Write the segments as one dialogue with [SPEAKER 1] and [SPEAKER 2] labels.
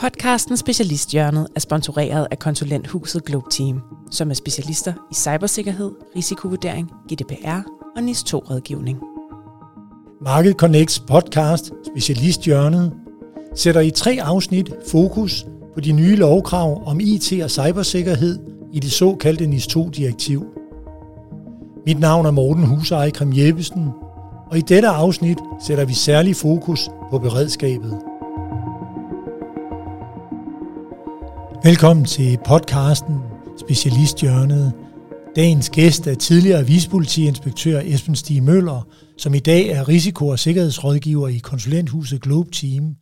[SPEAKER 1] Podcasten Specialisthjørnet er sponsoreret af konsulenthuset Globe Team, som er specialister i cybersikkerhed, risikovurdering, GDPR og NIS2-rådgivning.
[SPEAKER 2] Market Connects podcast Specialisthjørnet sætter i tre afsnit fokus på de nye lovkrav om IT og cybersikkerhed i det såkaldte NIS2-direktiv. Mit navn er Morten Husej Krim Jeppesen, og i dette afsnit sætter vi særlig fokus på beredskabet. Velkommen til podcasten Specialisthjørnet. Dagens gæst er tidligere vicepolitiinspektør Esben Stig Møller, som i dag er risiko- og sikkerhedsrådgiver i konsulenthuset Globe Team.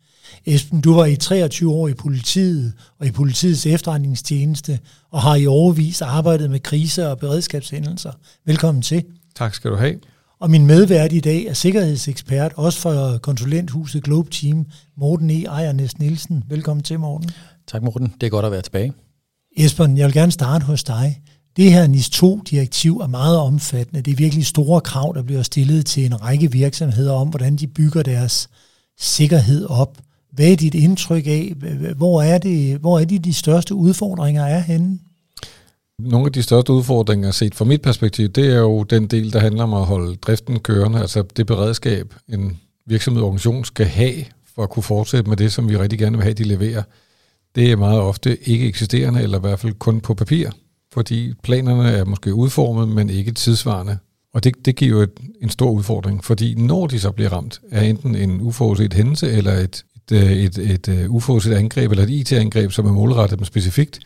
[SPEAKER 2] Esben, du var i 23 år i politiet og i politiets efterretningstjeneste og har i overvis arbejdet med kriser og beredskabshændelser. Velkommen til.
[SPEAKER 3] Tak skal du have.
[SPEAKER 2] Og min medvært i dag er sikkerhedsekspert, også for konsulenthuset Globe Team, Morten E. Ejernes Nielsen. Velkommen til, Morten.
[SPEAKER 4] Tak, Morten. Det er godt at være tilbage.
[SPEAKER 2] Esben, jeg vil gerne starte hos dig. Det her NIS2-direktiv er meget omfattende. Det er virkelig store krav, der bliver stillet til en række virksomheder om, hvordan de bygger deres sikkerhed op. Hvad er dit indtryk af? Hvor er det, hvor er det de største udfordringer er henne?
[SPEAKER 3] Nogle af de største udfordringer set fra mit perspektiv, det er jo den del, der handler om at holde driften kørende, altså det beredskab, en virksomhed og organisation skal have for at kunne fortsætte med det, som vi rigtig gerne vil have, de leverer. Det er meget ofte ikke eksisterende, eller i hvert fald kun på papir, fordi planerne er måske udformet, men ikke tidsvarende. Og det, det giver jo et, en stor udfordring, fordi når de så bliver ramt af enten en uforudset hændelse, eller et, et, øh, et, et, et uforudset angreb, eller et IT-angreb, som er målrettet dem specifikt,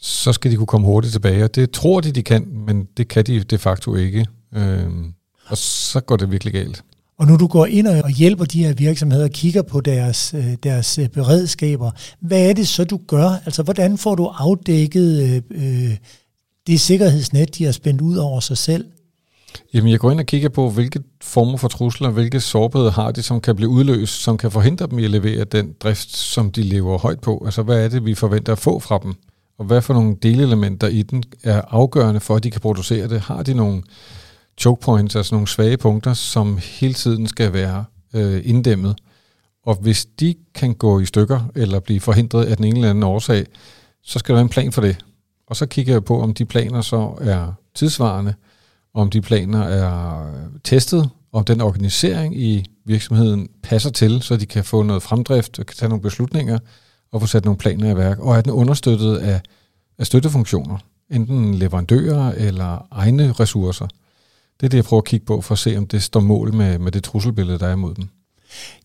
[SPEAKER 3] så skal de kunne komme hurtigt tilbage. Og det tror de, de kan, men det kan de de facto ikke. Øhm, og så går det virkelig galt.
[SPEAKER 2] Og nu du går ind og hjælper de her virksomheder og kigger på deres, øh, deres øh, beredskaber, hvad er det så, du gør? Altså, hvordan får du afdækket øh, øh, det sikkerhedsnet, de har spændt ud over sig selv?
[SPEAKER 3] Jamen, jeg går ind og kigger på, hvilke former for trusler, hvilke sårbarheder har de, som kan blive udløst, som kan forhindre dem i at levere den drift, som de lever højt på. Altså, hvad er det, vi forventer at få fra dem? Og hvad for nogle delelementer i den er afgørende for, at de kan producere det? Har de nogle choke points, altså nogle svage punkter, som hele tiden skal være øh, inddæmmet? Og hvis de kan gå i stykker eller blive forhindret af den ene eller anden årsag, så skal der være en plan for det. Og så kigger jeg på, om de planer så er tidsvarende, om de planer er testet, om den organisering i virksomheden passer til, så de kan få noget fremdrift og kan tage nogle beslutninger og få sat nogle planer i værk, og er den understøttet af, af støttefunktioner, enten leverandører eller egne ressourcer. Det er det, jeg prøver at kigge på, for at se, om det står mål med, med det trusselbillede, der er imod dem.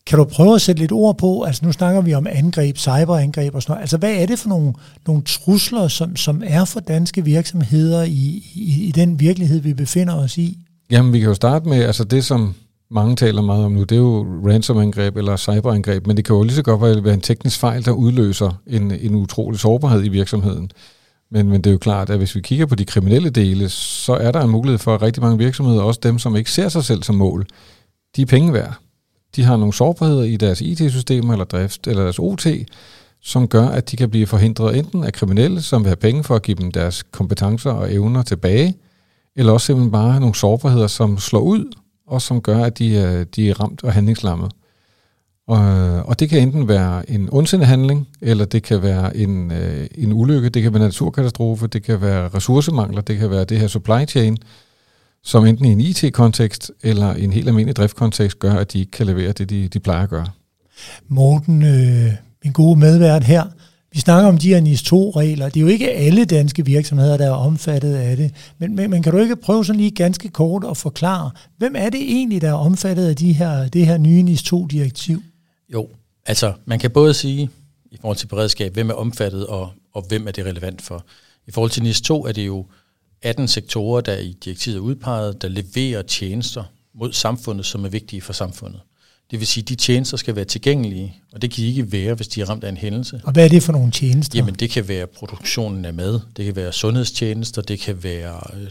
[SPEAKER 2] Kan du prøve at sætte lidt ord på, altså nu snakker vi om angreb, cyberangreb og sådan noget. Altså hvad er det for nogle, nogle trusler, som, som er for danske virksomheder i, i, i den virkelighed, vi befinder os i?
[SPEAKER 3] Jamen vi kan jo starte med, altså det som mange taler meget om nu, det er jo ransomangreb eller cyberangreb, men det kan jo lige så godt være en teknisk fejl, der udløser en, en utrolig sårbarhed i virksomheden. Men, men det er jo klart, at hvis vi kigger på de kriminelle dele, så er der en mulighed for, at rigtig mange virksomheder, også dem, som ikke ser sig selv som mål, de er penge værd. De har nogle sårbarheder i deres IT-systemer eller drift eller deres OT, som gør, at de kan blive forhindret enten af kriminelle, som vil have penge for at give dem deres kompetencer og evner tilbage, eller også simpelthen bare nogle sårbarheder, som slår ud, og som gør, at de er, de er ramt og handlingslammet. Og, øh, og det kan enten være en ondsindelig handling, eller det kan være en, øh, en ulykke, det kan være en naturkatastrofe, det kan være ressourcemangler, det kan være det her supply chain, som enten i en IT-kontekst eller i en helt almindelig driftkontekst gør, at de ikke kan levere det, de, de plejer at gøre.
[SPEAKER 2] Morten, øh, min gode medvært her, vi snakker om de her NIS2-regler. Det er jo ikke alle danske virksomheder, der er omfattet af det. Men, men, men kan du ikke prøve sådan lige ganske kort at forklare, hvem er det egentlig, der er omfattet af de her, det her nye NIS2-direktiv?
[SPEAKER 4] Jo, altså man kan både sige, i forhold til beredskab, hvem er omfattet, og, og hvem er det relevant for. I forhold til NIS2 er det jo 18 sektorer, der i direktivet er udpeget, der leverer tjenester mod samfundet, som er vigtige for samfundet. Det vil sige, at de tjenester skal være tilgængelige, og det kan de ikke være, hvis de er ramt af en hændelse.
[SPEAKER 2] Og hvad er det for nogle tjenester?
[SPEAKER 4] Jamen det kan være produktionen af mad, det kan være sundhedstjenester, det kan være øh,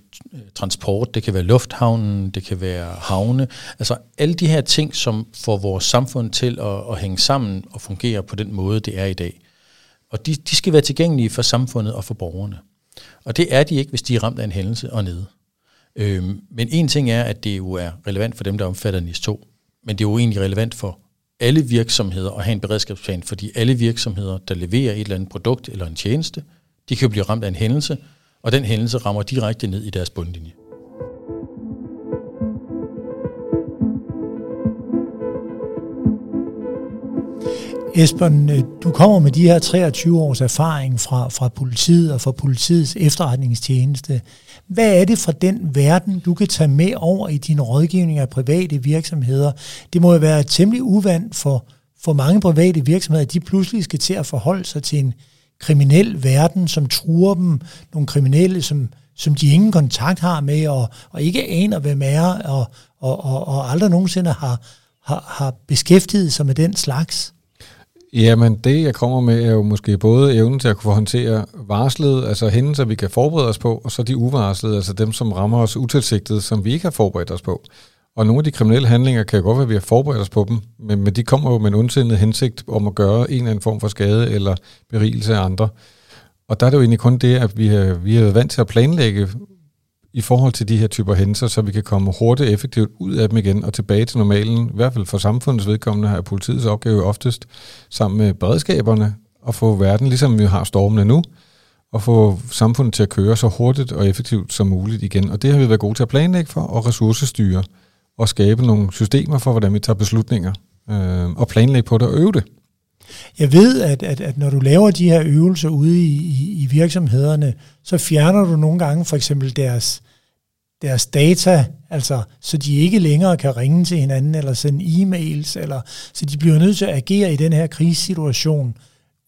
[SPEAKER 4] transport, det kan være lufthavnen, det kan være havne. Altså alle de her ting, som får vores samfund til at, at hænge sammen og fungere på den måde, det er i dag. Og de, de skal være tilgængelige for samfundet og for borgerne. Og det er de ikke, hvis de er ramt af en hændelse og nede. Øhm, men en ting er, at det jo er relevant for dem, der omfatter NIS 2, men det er jo egentlig relevant for alle virksomheder at have en beredskabsplan, fordi alle virksomheder, der leverer et eller andet produkt eller en tjeneste, de kan jo blive ramt af en hændelse, og den hændelse rammer direkte ned i deres bundlinje.
[SPEAKER 2] Esben, øh, du kommer med de her 23 års erfaring fra, fra politiet og fra politiets efterretningstjeneste. Hvad er det fra den verden, du kan tage med over i din rådgivning af private virksomheder? Det må jo være temmelig uvandt for, for mange private virksomheder, at de pludselig skal til at forholde sig til en kriminel verden, som truer dem, nogle kriminelle, som, som de ingen kontakt har med, og, og ikke aner, hvem er, og, og, og, og aldrig nogensinde har, har, har beskæftiget sig med den slags.
[SPEAKER 3] Jamen, det jeg kommer med er jo måske både evnen til at kunne håndtere varslet, altså hændelser, vi kan forberede os på, og så de uvarslede, altså dem, som rammer os utilsigtet, som vi ikke har forberedt os på. Og nogle af de kriminelle handlinger kan jo godt være, at vi har forberedt os på dem, men, men de kommer jo med en ondsindet hensigt om at gøre en eller anden form for skade eller berigelse af andre. Og der er det jo egentlig kun det, at vi har, vi er vant til at planlægge i forhold til de her typer hændelser, så vi kan komme hurtigt og effektivt ud af dem igen og tilbage til normalen. I hvert fald for samfundets vedkommende har politiets opgave oftest sammen med beredskaberne at få verden, ligesom vi har stormene nu, og få samfundet til at køre så hurtigt og effektivt som muligt igen. Og det har vi været gode til at planlægge for og ressourcestyre og skabe nogle systemer for, hvordan vi tager beslutninger øh, og planlægge på det og øve det.
[SPEAKER 2] Jeg ved, at, at, at når du laver de her øvelser ude i, i, i virksomhederne, så fjerner du nogle gange for eksempel deres, deres data, altså så de ikke længere kan ringe til hinanden eller sende e-mails, eller, så de bliver nødt til at agere i den her krisesituation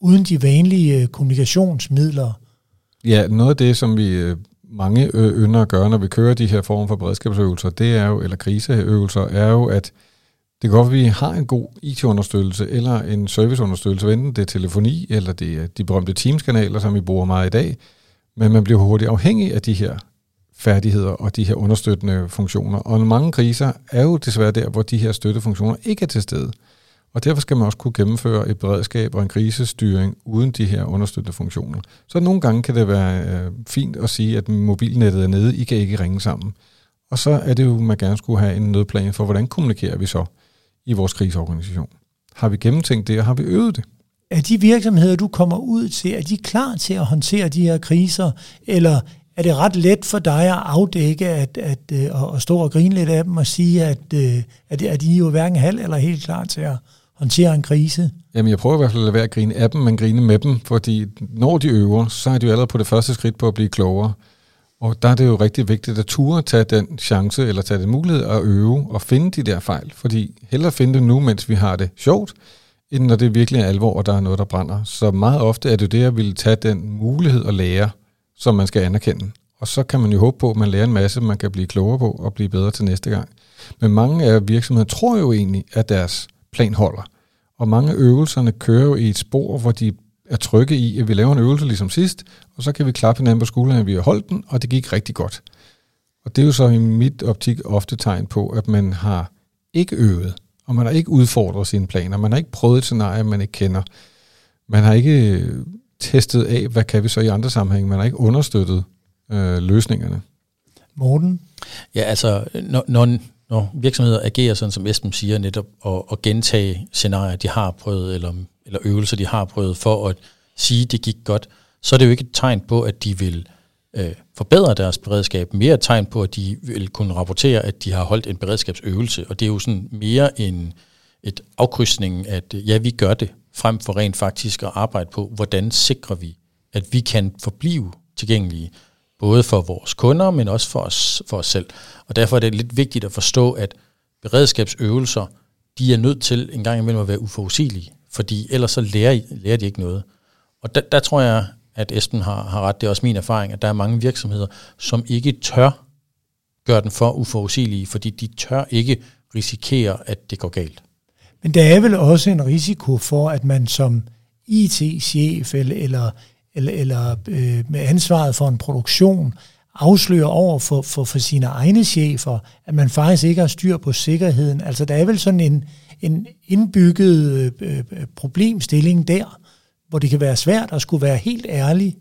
[SPEAKER 2] uden de vanlige øh, kommunikationsmidler.
[SPEAKER 3] Ja, noget af det, som vi øh, mange ynder at gøre, når vi kører de her former for beredskabsøvelser, det er jo, eller kriseøvelser, er jo, at det kan godt at vi har en god IT-understøttelse eller en serviceunderstøttelse, enten det er telefoni eller det er de berømte Teams-kanaler, som vi bruger meget i dag, men man bliver hurtigt afhængig af de her færdigheder og de her understøttende funktioner. Og mange kriser er jo desværre der, hvor de her støttefunktioner ikke er til stede. Og derfor skal man også kunne gennemføre et beredskab og en krisestyring uden de her understøttende funktioner. Så nogle gange kan det være øh, fint at sige, at mobilnettet er nede, I kan ikke ringe sammen. Og så er det jo, at man gerne skulle have en nødplan for, hvordan kommunikerer vi så i vores kriseorganisation. Har vi gennemtænkt det, og har vi øvet det?
[SPEAKER 2] Er de virksomheder, du kommer ud til, er de klar til at håndtere de her kriser, eller er det ret let for dig at afdække, at, at, at, øh, at stå og grine lidt af dem og sige, at, øh, at, at de er jo hverken halv eller helt klar til at håndtere en krise?
[SPEAKER 3] Jamen, jeg prøver i hvert fald at lade være at grine af dem, men grine med dem, fordi når de øver, så er de jo allerede på det første skridt på at blive klogere. Og der er det jo rigtig vigtigt at ture tage den chance, eller tage den mulighed at øve og finde de der fejl. Fordi hellere finde det nu, mens vi har det sjovt, end når det virkelig er alvor, og der er noget, der brænder. Så meget ofte er det det at ville tage den mulighed at lære, som man skal anerkende. Og så kan man jo håbe på, at man lærer en masse, man kan blive klogere på og blive bedre til næste gang. Men mange af virksomheder tror jo egentlig, at deres plan holder. Og mange af øvelserne kører jo i et spor, hvor de er trygge i, at vi laver en øvelse ligesom sidst, og så kan vi klappe hinanden på skulderen, at vi har holdt den, og det gik rigtig godt. Og det er jo så i mit optik ofte tegn på, at man har ikke øvet, og man har ikke udfordret sine planer, man har ikke prøvet et scenarie, man ikke kender. Man har ikke øh, testet af, hvad kan vi så i andre sammenhænge, man har ikke understøttet øh, løsningerne.
[SPEAKER 2] Morten?
[SPEAKER 4] Ja, altså, når, når, når virksomheder agerer sådan, som Esben siger, netop og, og gentage scenarier, de har prøvet, eller, eller øvelser, de har prøvet, for at sige, at det gik godt, så er det jo ikke et tegn på, at de vil øh, forbedre deres beredskab. Mere et tegn på, at de vil kunne rapportere, at de har holdt en beredskabsøvelse. Og det er jo sådan mere en et afkrydsning, at øh, ja, vi gør det, frem for rent faktisk at arbejde på, hvordan sikrer vi, at vi kan forblive tilgængelige, både for vores kunder, men også for os, for os selv. Og derfor er det lidt vigtigt at forstå, at beredskabsøvelser, de er nødt til en gang imellem at være uforudsigelige, fordi ellers så lærer, lærer de ikke noget. Og der, der tror jeg, at Esben har, har ret. Det er også min erfaring, at der er mange virksomheder, som ikke tør gøre den for uforudsigelige, fordi de tør ikke risikere, at det går galt.
[SPEAKER 2] Men der er vel også en risiko for, at man som IT-chef eller, eller, eller, eller øh, med ansvaret for en produktion afslører over for, for, for sine egne chefer, at man faktisk ikke har styr på sikkerheden. Altså der er vel sådan en, en indbygget øh, øh problemstilling der, hvor det kan være svært at skulle være helt ærlig.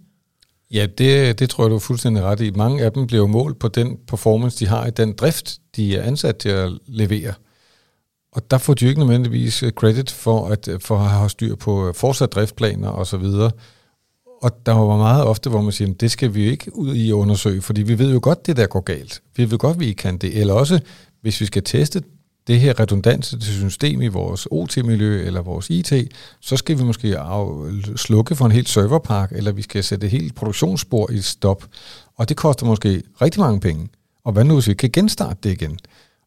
[SPEAKER 3] Ja, det, det tror jeg, du er fuldstændig ret i. Mange af dem bliver målt på den performance, de har i den drift, de er ansat til at levere. Og der får de jo ikke nødvendigvis øh, credit for at, øh, for at have styr på øh, fortsat driftplaner og så videre. Og der var meget ofte, hvor man siger, det skal vi ikke ud i at undersøge, fordi vi ved jo godt, det der går galt. Vi ved godt, vi ikke kan det. Eller også, hvis vi skal teste det her redundans system i vores OT-miljø eller vores IT, så skal vi måske slukke for en helt serverpark, eller vi skal sætte et helt produktionsspor i stop. Og det koster måske rigtig mange penge. Og hvad nu, hvis vi kan genstarte det igen?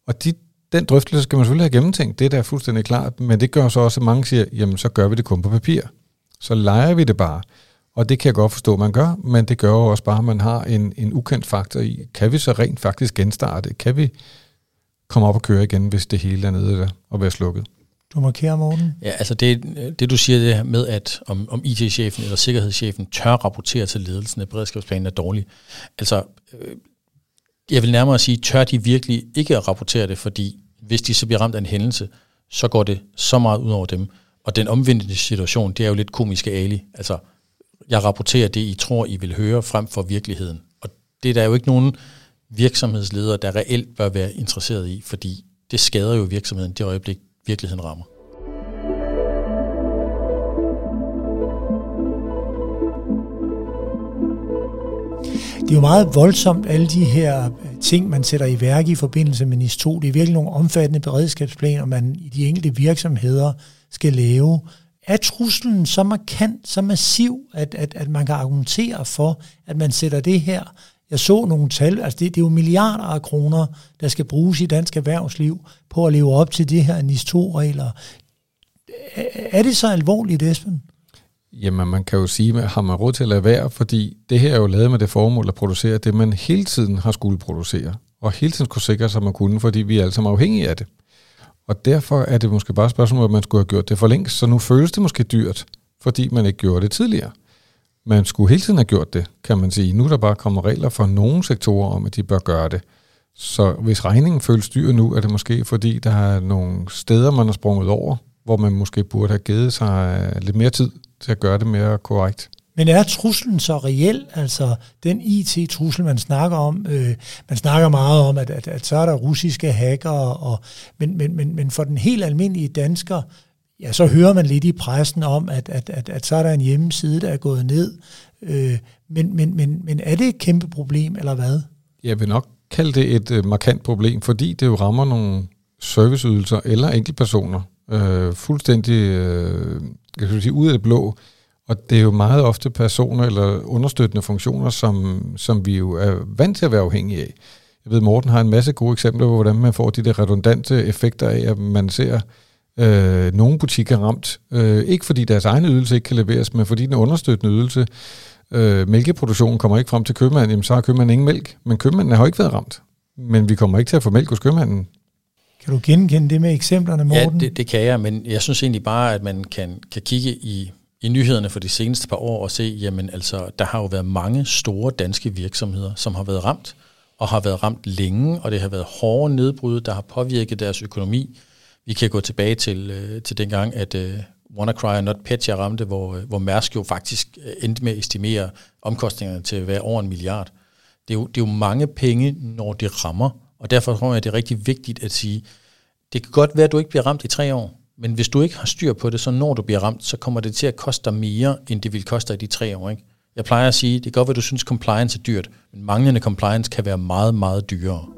[SPEAKER 3] Og de, den drøftelse skal man selvfølgelig have gennemtænkt, det er da fuldstændig klart, men det gør så også, at mange siger, jamen så gør vi det kun på papir. Så leger vi det bare. Og det kan jeg godt forstå, at man gør, men det gør jo også bare, at man har en, en ukendt faktor i, kan vi så rent faktisk genstarte? Kan vi komme op og køre igen, hvis det hele er nede der og være slukket?
[SPEAKER 2] Du markerer, Morten.
[SPEAKER 4] Ja, altså det, det du siger det med, at om, om IT-chefen eller sikkerhedschefen tør rapportere til ledelsen, at beredskabsplanen er dårlig. Altså, øh, jeg vil nærmere sige, tør de virkelig ikke at rapportere det, fordi hvis de så bliver ramt af en hændelse, så går det så meget ud over dem. Og den omvendte situation, det er jo lidt komiske ali. Altså, jeg rapporterer det, I tror, I vil høre, frem for virkeligheden. Og det er der jo ikke nogen virksomhedsledere, der reelt bør være interesseret i, fordi det skader jo virksomheden det øjeblik, virkeligheden rammer.
[SPEAKER 2] Det er jo meget voldsomt, alle de her øh, ting, man sætter i værk i forbindelse med NIS 2. Det er virkelig nogle omfattende beredskabsplaner, man i de enkelte virksomheder skal lave. Er truslen så markant, så massiv, at, at, at man kan argumentere for, at man sætter det her jeg så nogle tal, altså det, det er jo milliarder af kroner, der skal bruges i dansk erhvervsliv på at leve op til de her NIS 2-regler. Er det så alvorligt, Esben?
[SPEAKER 3] Jamen, man kan jo sige, at har man råd til at lade være, fordi det her er jo lavet med det formål at producere det, man hele tiden har skulle producere, og hele tiden kunne sikre sig, at man kunne, fordi vi er alle sammen afhængige af det. Og derfor er det måske bare et spørgsmål, at man skulle have gjort det for længst, så nu føles det måske dyrt, fordi man ikke gjorde det tidligere. Man skulle hele tiden have gjort det, kan man sige. Nu er der bare kommet regler for nogle sektorer om, at de bør gøre det. Så hvis regningen føles dyr nu, er det måske fordi, der er nogle steder, man har sprunget over, hvor man måske burde have givet sig øh, lidt mere tid til at gøre det mere korrekt.
[SPEAKER 2] Men er truslen så reel? Altså den IT-trussel, man snakker om, øh, man snakker meget om, at, at, at så er der russiske hacker, og, men, men, men, men for den helt almindelige dansker, ja, så hører man lidt i pressen om, at, at, at, at så er der en hjemmeside, der er gået ned. Øh, men, men, men, men er det et kæmpe problem, eller hvad?
[SPEAKER 3] Jeg vil nok kalde det et øh, markant problem, fordi det jo rammer nogle serviceydelser eller enkeltpersoner øh, fuldstændig øh, jeg skal sige, ud af det blå. Og det er jo meget ofte personer eller understøttende funktioner, som, som vi jo er vant til at være afhængige af. Jeg ved, Morten har en masse gode eksempler på, hvordan man får de der redundante effekter af, at man ser øh, nogle butikker ramt. Øh, ikke fordi deres egen ydelse ikke kan leveres, men fordi den understøttende ydelse, øh, mælkeproduktionen kommer ikke frem til købmanden, jamen så har købmanden ingen mælk. Men købmanden har jo ikke været ramt. Men vi kommer ikke til at få mælk hos købmanden.
[SPEAKER 2] Kan du genkende det med eksemplerne, Morten?
[SPEAKER 4] Ja, det, det kan jeg, men jeg synes egentlig bare, at man kan, kan kigge i, i nyhederne for de seneste par år og se, jamen altså, der har jo været mange store danske virksomheder, som har været ramt, og har været ramt længe, og det har været hårde nedbrud, der har påvirket deres økonomi. Vi kan gå tilbage til, øh, til dengang, at øh, WannaCry og NotPetya ramte, hvor, øh, hvor Mærsk jo faktisk øh, endte med at estimere omkostningerne til at være over en milliard. Det er, jo, det er jo mange penge, når det rammer, og derfor tror jeg, at det er rigtig vigtigt at sige, det kan godt være, at du ikke bliver ramt i tre år, men hvis du ikke har styr på det, så når du bliver ramt, så kommer det til at koste dig mere, end det vil koste dig i de tre år. Ikke? Jeg plejer at sige, det kan godt være, at du synes, compliance er dyrt, men manglende compliance kan være meget, meget dyrere.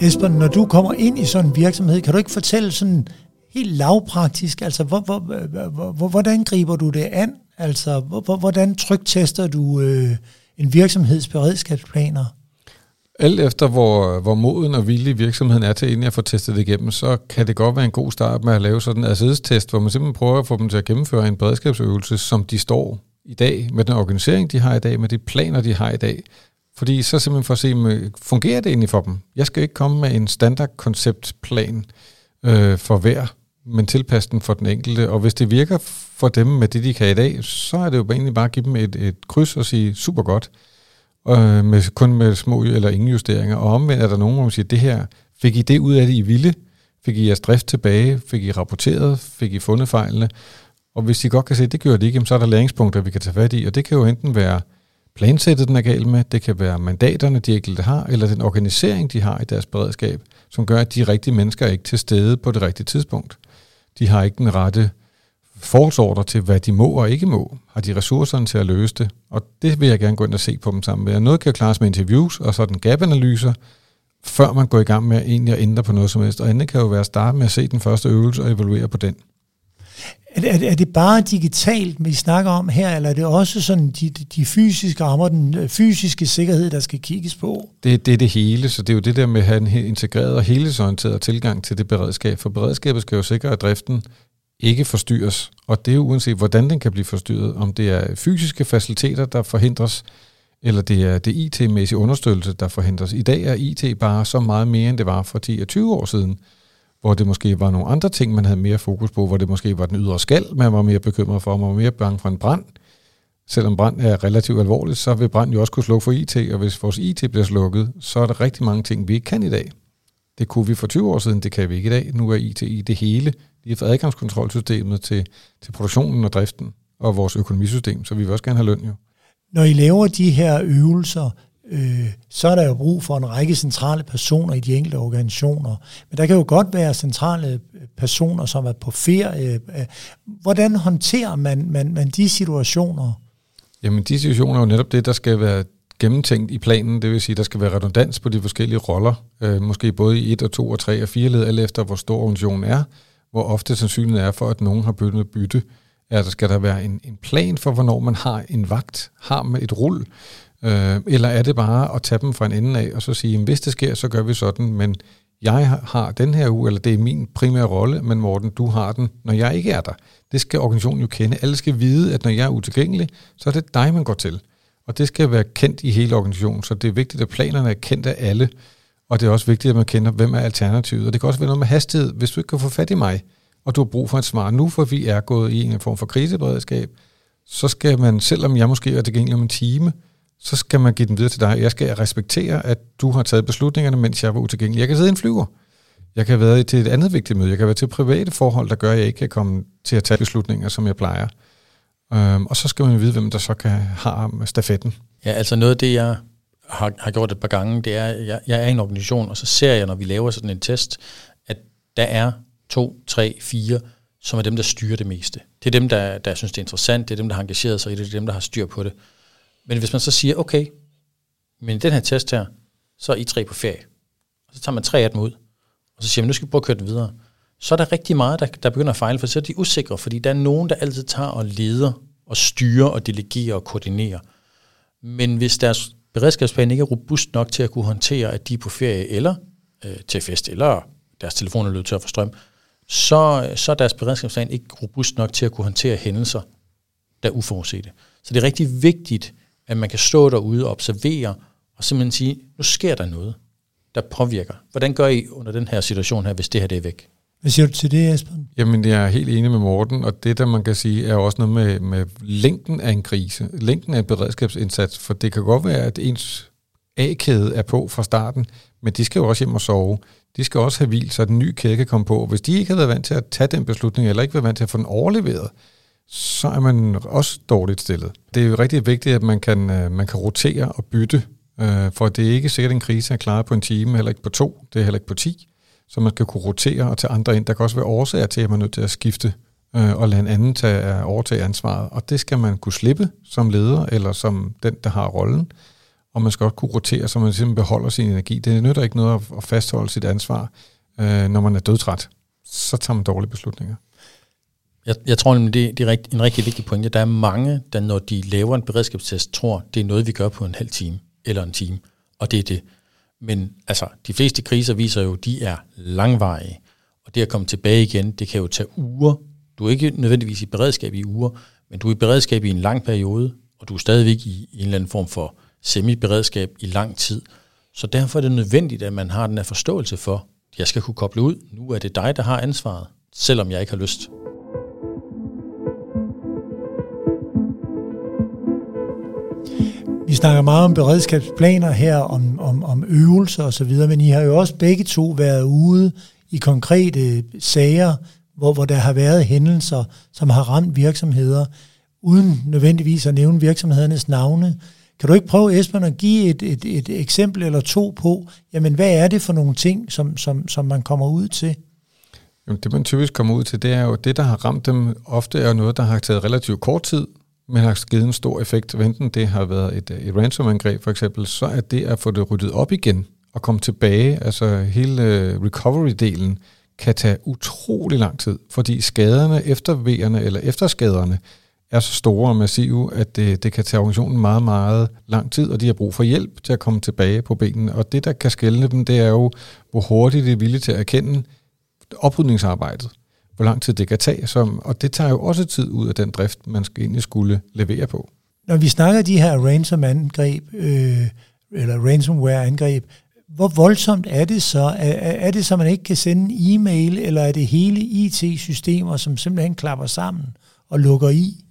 [SPEAKER 2] Esben, når du kommer ind i sådan en virksomhed, kan du ikke fortælle sådan helt lavpraktisk, altså hvor, hvor, hvor, hvordan griber du det an? Altså hvor, hvordan trygtester du øh, en virksomheds beredskabsplaner?
[SPEAKER 3] Alt efter hvor, hvor moden og villig virksomheden er til, inden jeg får testet det igennem, så kan det godt være en god start med at lave sådan en assids hvor man simpelthen prøver at få dem til at gennemføre en beredskabsøvelse, som de står i dag, med den organisering, de har i dag, med de planer, de har i dag, fordi så simpelthen for at se, øh, fungerer det egentlig for dem? Jeg skal ikke komme med en standardkonceptplan øh, for hver, men tilpasse den for den enkelte. Og hvis det virker for dem med det, de kan i dag, så er det jo egentlig bare at give dem et, et kryds og sige, super godt, øh, med, kun med små eller ingen justeringer. Og omvendt er der nogen, hvor man siger, det her, fik I det ud af det, I ville? Fik I jeres drift tilbage? Fik I rapporteret? Fik I fundet fejlene? Og hvis I godt kan se, at det gør det ikke, så er der læringspunkter, vi kan tage fat i. Og det kan jo enten være plansættet, den er galt med. Det kan være mandaterne, de enkelte har, eller den organisering, de har i deres beredskab, som gør, at de rigtige mennesker er ikke til stede på det rigtige tidspunkt. De har ikke den rette forsorder til, hvad de må og ikke må. Har de ressourcerne til at løse det? Og det vil jeg gerne gå ind og se på dem sammen med. Noget kan klares med interviews og sådan gap-analyser, før man går i gang med egentlig at ændre på noget som helst. Og andet kan jo være at starte med at se den første øvelse og evaluere på den.
[SPEAKER 2] Er det, er det bare digitalt, vi snakker om her, eller er det også sådan de, de fysiske rammer, den øh, fysiske sikkerhed, der skal kigges på?
[SPEAKER 3] Det, det er det hele, så det er jo det der med at have en integreret og helhedsorienteret tilgang til det beredskab. For beredskabet skal jo sikre, at driften ikke forstyrres. Og det er jo uanset, hvordan den kan blive forstyrret. Om det er fysiske faciliteter, der forhindres, eller det er det IT-mæssige understøttelse, der forhindres. I dag er IT bare så meget mere, end det var for 10 og 20 år siden hvor det måske var nogle andre ting, man havde mere fokus på, hvor det måske var den ydre skal, man var mere bekymret for, man var mere bange for en brand. Selvom brand er relativt alvorligt, så vil brand jo også kunne slukke for IT, og hvis vores IT bliver slukket, så er der rigtig mange ting, vi ikke kan i dag. Det kunne vi for 20 år siden, det kan vi ikke i dag. Nu er IT i det hele. lige har fået adgangskontrolsystemet til, til produktionen og driften og vores økonomisystem, så vi vil også gerne have løn jo.
[SPEAKER 2] Når I laver de her øvelser, øh, så er der jo brug for en række centrale personer i de enkelte organisationer. Men der kan jo godt være centrale øh, personer, som er på ferie. Øh, hvordan håndterer man, man, man de situationer?
[SPEAKER 3] Jamen de situationer er jo netop det, der skal være gennemtænkt i planen, det vil sige, der skal være redundans på de forskellige roller, øh, måske både i 1 og 2 og 3 og 4 led, alt efter hvor stor organisationen er, hvor ofte sandsynligheden er for, at nogen har byttet bytte. Altså skal der være en, en plan for, hvornår man har en vagt, har med et rull, Øh, eller er det bare at tage dem fra en ende af, og så sige, hvis det sker, så gør vi sådan, men jeg har den her uge, eller det er min primære rolle, men Morten, du har den, når jeg ikke er der. Det skal organisationen jo kende. Alle skal vide, at når jeg er utilgængelig, så er det dig, man går til. Og det skal være kendt i hele organisationen, så det er vigtigt, at planerne er kendt af alle, og det er også vigtigt, at man kender, hvem er alternativet. Og det kan også være noget med hastighed. Hvis du ikke kan få fat i mig, og du har brug for et svar nu, for vi er gået i en form for kriseberedskab, så skal man, selvom jeg måske er tilgængelig om en time, så skal man give den videre til dig. Jeg skal respektere, at du har taget beslutningerne, mens jeg var utilgængelig. Jeg kan sidde i en flyver. Jeg kan være til et andet vigtigt møde. Jeg kan være til private forhold, der gør, at jeg ikke kan komme til at tage beslutninger, som jeg plejer. Øhm, og så skal man vide, hvem der så kan have stafetten.
[SPEAKER 4] Ja, altså noget af det, jeg har, har gjort et par gange, det er, at jeg, jeg er i en organisation, og så ser jeg, når vi laver sådan en test, at der er to, tre, fire, som er dem, der styrer det meste. Det er dem, der, der synes, det er interessant, det er dem, der har engageret sig i det, det er dem, der har styr på det. Men hvis man så siger, okay, men den her test her, så er I tre på ferie. Og så tager man tre af dem ud, og så siger man, nu skal vi prøve at køre den videre. Så er der rigtig meget, der, der begynder at fejle, for så er de usikre, fordi der er nogen, der altid tager og leder og styrer og delegerer og koordinerer. Men hvis deres beredskabsplan ikke er robust nok til at kunne håndtere, at de er på ferie eller øh, til fest, eller deres telefon er løbet tør for strøm, så, så er deres beredskabsplan ikke robust nok til at kunne håndtere hændelser, der er uforudsete. Så det er rigtig vigtigt, at man kan stå derude og observere, og simpelthen sige, nu sker der noget, der påvirker. Hvordan gør I under den her situation her, hvis det her det er væk?
[SPEAKER 2] Hvad siger du til det, Esben?
[SPEAKER 3] Jamen, jeg er helt enig med Morten, og det, der man kan sige, er også noget med, med længden af en krise, længden af en beredskabsindsats, for det kan godt være, at ens A-kæde er på fra starten, men de skal jo også hjem og sove. De skal også have hvil, så den nye kæde kan komme på. Hvis de ikke har været vant til at tage den beslutning, eller ikke været vant til at få den overleveret, så er man også dårligt stillet. Det er jo rigtig vigtigt, at man kan, øh, man kan rotere og bytte, øh, for det er ikke sikkert, at en krise er klaret på en time, heller ikke på to, det er heller ikke på ti. Så man skal kunne rotere og tage andre ind. Der kan også være årsager til, at man er nødt til at skifte øh, og lade en anden tage, overtage ansvaret. Og det skal man kunne slippe som leder, eller som den, der har rollen. Og man skal også kunne rotere, så man simpelthen beholder sin energi. Det nytter ikke noget at fastholde sit ansvar, når man er dødtræt. Så tager man dårlige beslutninger.
[SPEAKER 4] Jeg, jeg tror nemlig, det, det er en rigtig vigtig pointe. Der er mange, der når de laver en beredskabstest, tror, det er noget, vi gør på en halv time eller en time, og det er det. Men altså, de fleste kriser viser jo, de er langvarige, og det at komme tilbage igen, det kan jo tage uger. Du er ikke nødvendigvis i beredskab i uger, men du er i beredskab i en lang periode, og du er stadigvæk i en eller anden form for semi-beredskab i lang tid. Så derfor er det nødvendigt, at man har den her forståelse for, at jeg skal kunne koble ud. Nu er det dig, der har ansvaret, selvom jeg ikke har lyst.
[SPEAKER 2] Vi snakker meget om beredskabsplaner her, om, om, om øvelser osv., men I har jo også begge to været ude i konkrete sager, hvor, hvor der har været hændelser, som har ramt virksomheder, uden nødvendigvis at nævne virksomhedernes navne. Kan du ikke prøve, Esben, at give et, et, et eksempel eller to på, jamen hvad er det for nogle ting, som, som, som man kommer ud til?
[SPEAKER 3] Jamen, det man typisk kommer ud til, det er jo, det der har ramt dem, ofte er noget, der har taget relativt kort tid, men har givet en stor effekt. Enten det har været et, et ransomangreb for eksempel, så er det at få det ryddet op igen og komme tilbage, altså hele øh, recovery-delen, kan tage utrolig lang tid, fordi skaderne, eftervejerne eller efterskaderne, er så store og massive, at det, det kan tage organisationen meget, meget lang tid, og de har brug for hjælp til at komme tilbage på benene. Og det, der kan skælne dem, det er jo, hvor hurtigt de er villige til at erkende oprydningsarbejdet. Hvor lang tid det kan tage, som, og det tager jo også tid ud af den drift, man skal egentlig skulle levere på.
[SPEAKER 2] Når vi snakker de her ransom-angreb, øh, eller ransomware-angreb, hvor voldsomt er det så? Er, er det så, man ikke kan sende en e-mail, eller er det hele IT-systemer, som simpelthen klapper sammen og lukker i?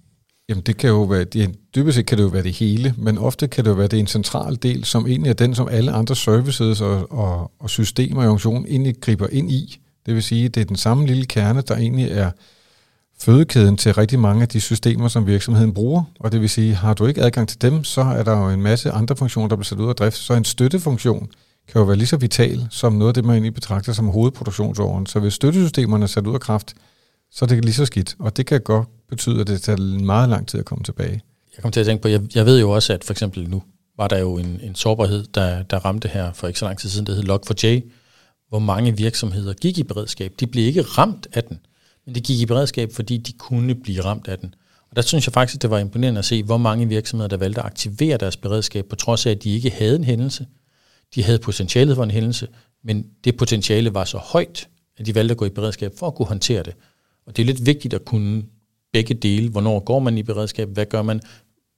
[SPEAKER 3] Jamen det kan jo være, det, dybest set kan det jo være det hele, men ofte kan det jo være det en central del, som egentlig er den, som alle andre services og, og, og systemer i organisationen egentlig griber ind i. Det vil sige, det er den samme lille kerne, der egentlig er fødekæden til rigtig mange af de systemer, som virksomheden bruger. Og det vil sige, har du ikke adgang til dem, så er der jo en masse andre funktioner, der bliver sat ud af drift. Så en støttefunktion kan jo være lige så vital som noget af det, man egentlig betragter som hovedproduktionsåren. Så hvis støttesystemerne er sat ud af kraft, så er det lige så skidt. Og det kan godt betyde, at det tager meget lang tid at komme tilbage.
[SPEAKER 4] Jeg kommer til at tænke på, jeg, jeg ved jo også, at for eksempel nu var der jo en, en sårbarhed, der, der ramte her for ikke så lang tid siden, det hed Log4j, hvor mange virksomheder gik i beredskab. De blev ikke ramt af den, men de gik i beredskab, fordi de kunne blive ramt af den. Og der synes jeg faktisk, det var imponerende at se, hvor mange virksomheder, der valgte at aktivere deres beredskab, på trods af, at de ikke havde en hændelse. De havde potentialet for en hændelse, men det potentiale var så højt, at de valgte at gå i beredskab for at kunne håndtere det. Og det er lidt vigtigt at kunne begge dele. Hvornår går man i beredskab? Hvad gør man?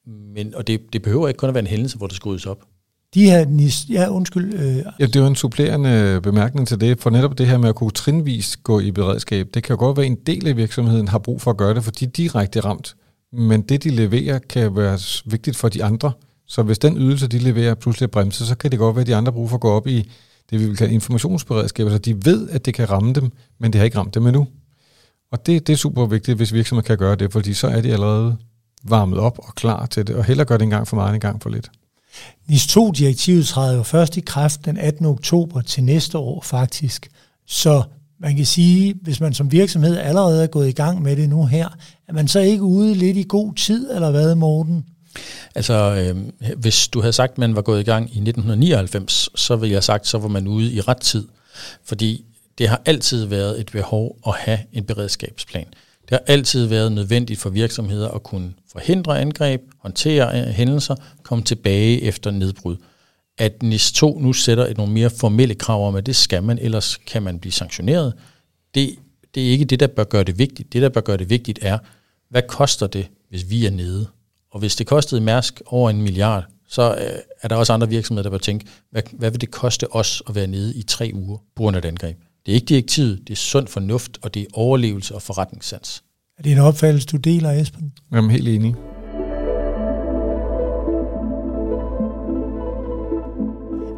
[SPEAKER 4] Men, og det, det behøver ikke kun at være en hændelse, hvor det skal ryddes op.
[SPEAKER 2] De her, ja undskyld. Øh.
[SPEAKER 3] Ja, det var en supplerende bemærkning til det, for netop det her med at kunne trinvis gå i beredskab, det kan jo godt være, at en del af virksomheden har brug for at gøre det, for de er direkte ramt. Men det, de leverer, kan være vigtigt for de andre. Så hvis den ydelse, de leverer, pludselig er bremset, så kan det godt være, at de andre bruger for at gå op i det, vi vil kalde informationsberedskab. Altså de ved, at det kan ramme dem, men det har ikke ramt dem endnu. Og det, det er super vigtigt, hvis virksomheder kan gøre det, fordi så er de allerede varmet op og klar til det, og heller gør det en gang for meget end en gang for lidt.
[SPEAKER 2] NIS 2-direktivet træder jo først i kraft den 18. oktober til næste år faktisk. Så man kan sige, hvis man som virksomhed allerede er gået i gang med det nu her, er man så ikke ude lidt i god tid, eller hvad, Morten?
[SPEAKER 4] Altså, øh, hvis du havde sagt, at man var gået i gang i 1999, så ville jeg have sagt, så var man ude i ret tid. Fordi det har altid været et behov at have en beredskabsplan. Det har altid været nødvendigt for virksomheder at kunne forhindre angreb, håndtere øh, hændelser, komme tilbage efter nedbrud. At NIS 2 nu sætter et nogle mere formelle krav om, at det skal man, ellers kan man blive sanktioneret, det, det er ikke det, der bør gøre det vigtigt. Det, der bør gøre det vigtigt, er, hvad koster det, hvis vi er nede? Og hvis det kostede Mærsk over en milliard, så øh, er der også andre virksomheder, der bør tænke, hvad, hvad vil det koste os at være nede i tre uger på grund af et angreb? Det er ikke direktivet, det er sund fornuft, og det er overlevelse og forretningssans.
[SPEAKER 2] Er det en opfattelse, du deler, Esben?
[SPEAKER 3] Jamen, helt enig.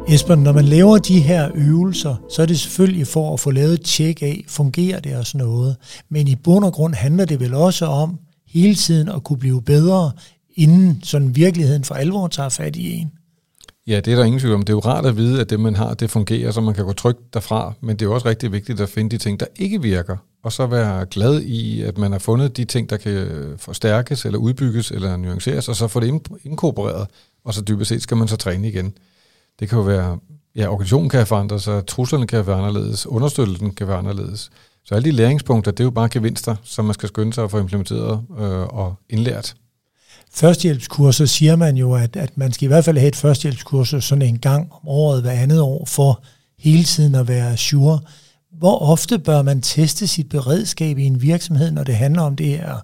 [SPEAKER 2] Esben, når man laver de her øvelser, så er det selvfølgelig for at få lavet et tjek af, fungerer det og sådan noget. Men i bund og grund handler det vel også om hele tiden at kunne blive bedre, inden sådan virkeligheden for alvor tager fat i en.
[SPEAKER 3] Ja, det er der ingen tvivl om. Det er jo rart at vide, at det, man har, det fungerer, så man kan gå trygt derfra. Men det er også rigtig vigtigt at finde de ting, der ikke virker. Og så være glad i, at man har fundet de ting, der kan forstærkes, eller udbygges, eller nuanceres, og så få det inkorporeret. Og så dybest set skal man så træne igen. Det kan jo være, ja, organisationen kan forandre sig, truslerne kan være anderledes, understøttelsen kan være anderledes. Så alle de læringspunkter, det er jo bare gevinster, som man skal skynde sig at få implementeret øh, og indlært
[SPEAKER 2] førstehjælpskurser siger man jo, at, at man skal i hvert fald have et førstehjælpskursus sådan en gang om året, hver andet år, for hele tiden at være sure. Hvor ofte bør man teste sit beredskab i en virksomhed, når det handler om det her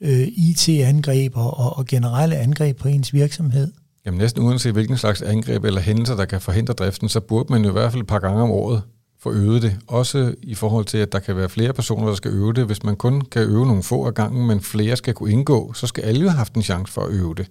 [SPEAKER 2] øh, IT-angreb og, og generelle angreb på ens virksomhed?
[SPEAKER 3] Jamen næsten uanset hvilken slags angreb eller hændelser, der kan forhindre driften, så burde man jo i hvert fald et par gange om året for øvet det. Også i forhold til, at der kan være flere personer, der skal øve det. Hvis man kun kan øve nogle få af gangen, men flere skal kunne indgå, så skal alle jo have haft en chance for at øve det.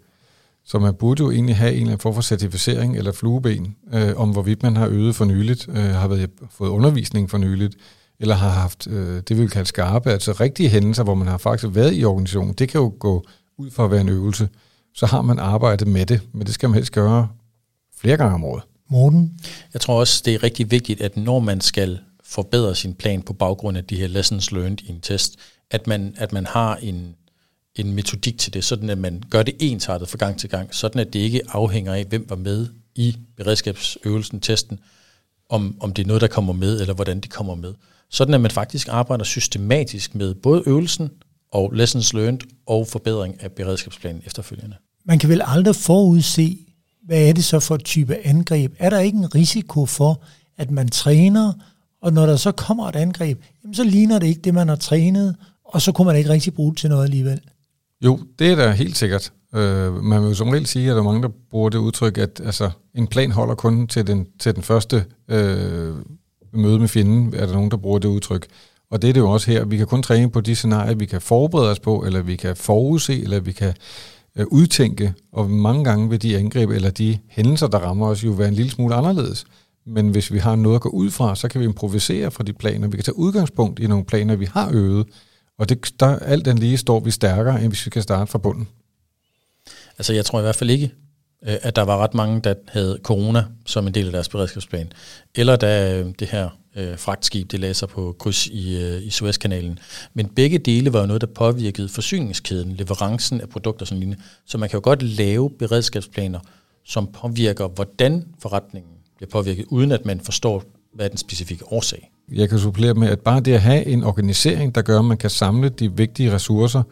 [SPEAKER 3] Så man burde jo egentlig have en eller anden form for certificering eller flueben, øh, om hvorvidt man har øvet for nyligt, øh, har været, fået undervisning for nyligt, eller har haft øh, det, vi vil kalde skarpe, altså rigtige hændelser, hvor man har faktisk været i organisationen. Det kan jo gå ud for at være en øvelse. så har man arbejdet med det, men det skal man helst gøre flere gange om året.
[SPEAKER 2] Morten?
[SPEAKER 4] Jeg tror også, det er rigtig vigtigt, at når man skal forbedre sin plan på baggrund af de her lessons learned i en test, at man, at man har en, en metodik til det, sådan at man gør det ensartet fra gang til gang, sådan at det ikke afhænger af, hvem var med i beredskabsøvelsen, testen, om, om det er noget, der kommer med, eller hvordan det kommer med. Sådan at man faktisk arbejder systematisk med både øvelsen og lessons learned og forbedring af beredskabsplanen efterfølgende.
[SPEAKER 2] Man kan vel aldrig forudse, hvad er det så for et type angreb? Er der ikke en risiko for, at man træner, og når der så kommer et angreb, jamen så ligner det ikke det, man har trænet, og så kunne man ikke rigtig bruge det til noget alligevel?
[SPEAKER 3] Jo, det er da helt sikkert. Øh, man vil jo som regel sige, at der er mange, der bruger det udtryk, at altså, en plan holder kun til den, til den første øh, møde med fjenden, er der nogen, der bruger det udtryk. Og det er det jo også her. Vi kan kun træne på de scenarier, vi kan forberede os på, eller vi kan forudse, eller vi kan øh, udtænke. Og mange gange vil de angreb eller de hændelser, der rammer os, jo være en lille smule anderledes. Men hvis vi har noget at gå ud fra, så kan vi improvisere fra de planer. Vi kan tage udgangspunkt i nogle planer, vi har øvet. Og det, der, alt den lige står vi stærkere, end hvis vi kan starte fra bunden.
[SPEAKER 4] Altså jeg tror i hvert fald ikke, øh, at der var ret mange, der havde corona som en del af deres beredskabsplan. Eller da øh, det her øh, fragtskib, det læser på kryds i, øh, i Suezkanalen. Men begge dele var jo noget, der påvirkede forsyningskæden, leverancen af produkter og sådan lignende. Så man kan jo godt lave beredskabsplaner, som påvirker, hvordan forretningen bliver påvirket, uden at man forstår, hvad er den specifikke årsag.
[SPEAKER 3] Jeg kan supplere med, at bare det at have en organisering, der gør, at man kan samle de vigtige ressourcer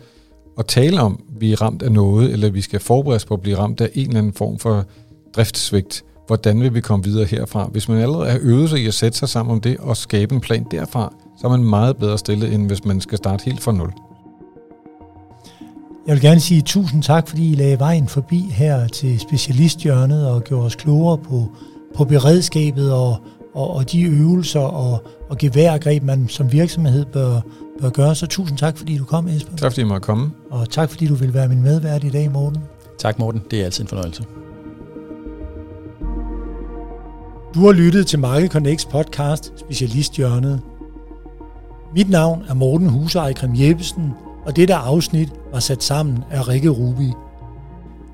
[SPEAKER 3] og tale om, at vi er ramt af noget, eller vi skal forberede os på at blive ramt af en eller anden form for driftssvigt, hvordan vil vi komme videre herfra? Hvis man allerede har øvet sig i at sætte sig sammen om det og skabe en plan derfra, så er man meget bedre stillet, end hvis man skal starte helt fra nul.
[SPEAKER 2] Jeg vil gerne sige tusind tak, fordi I lagde vejen forbi her til specialisthjørnet og gjorde os klogere på, på beredskabet og, og, og de øvelser og, og geværgreb, man som virksomhed bør, bør gøre. Så tusind tak, fordi du kom, Esben.
[SPEAKER 3] Tak fordi I måtte komme.
[SPEAKER 2] Og tak fordi du vil være min medvært i dag, Morten.
[SPEAKER 4] Tak, Morten. Det er altid en fornøjelse.
[SPEAKER 2] Du har lyttet til Market Connects podcast Specialisthjørnet. Mit navn er Morten Husej Krim Jeppesen, og dette afsnit var sat sammen af Rikke Rubi.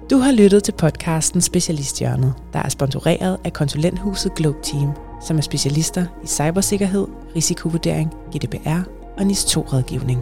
[SPEAKER 1] Du har lyttet til podcasten Specialisthjørnet, der er sponsoreret af konsulenthuset Globe Team, som er specialister i cybersikkerhed, risikovurdering, GDPR og NIS 2-rådgivning.